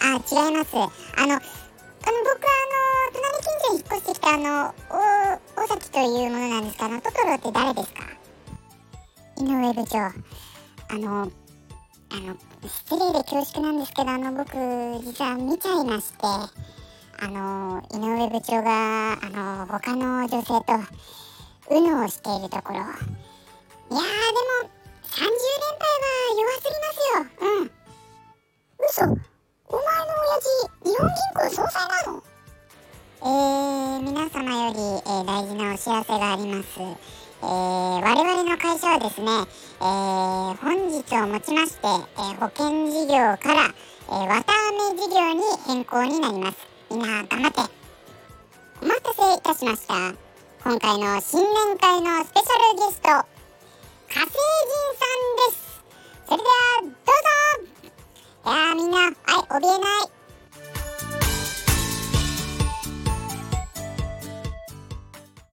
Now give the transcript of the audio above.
あ、違います。あの、あの、僕、あの、隣近所に引っ越してきた、あの、お、大崎というものなんですが、あの、トトロって誰ですか？井上部長。あの、あの、失礼で恐縮なんですけど、あの、僕、実は見ちゃいまして、あの、井上部長が、あの、他の女性と、うぬをしているところ。いやー、でも、30連敗は弱すぎますよ。うん。嘘お前の親父、日本銀行総裁なの？えー、皆様より、えー、大事なお知らせがあります。えー、我々の会社はですね、えー、本日をもちまして、えー、保険事業から、えー、綿あめ事業に変更になります。みんな頑張って。お待たせいたしました。今回の新年会のスペシャルゲスト、火星人さんです。それでは、どうぞいやーみんな、はい、怯えない。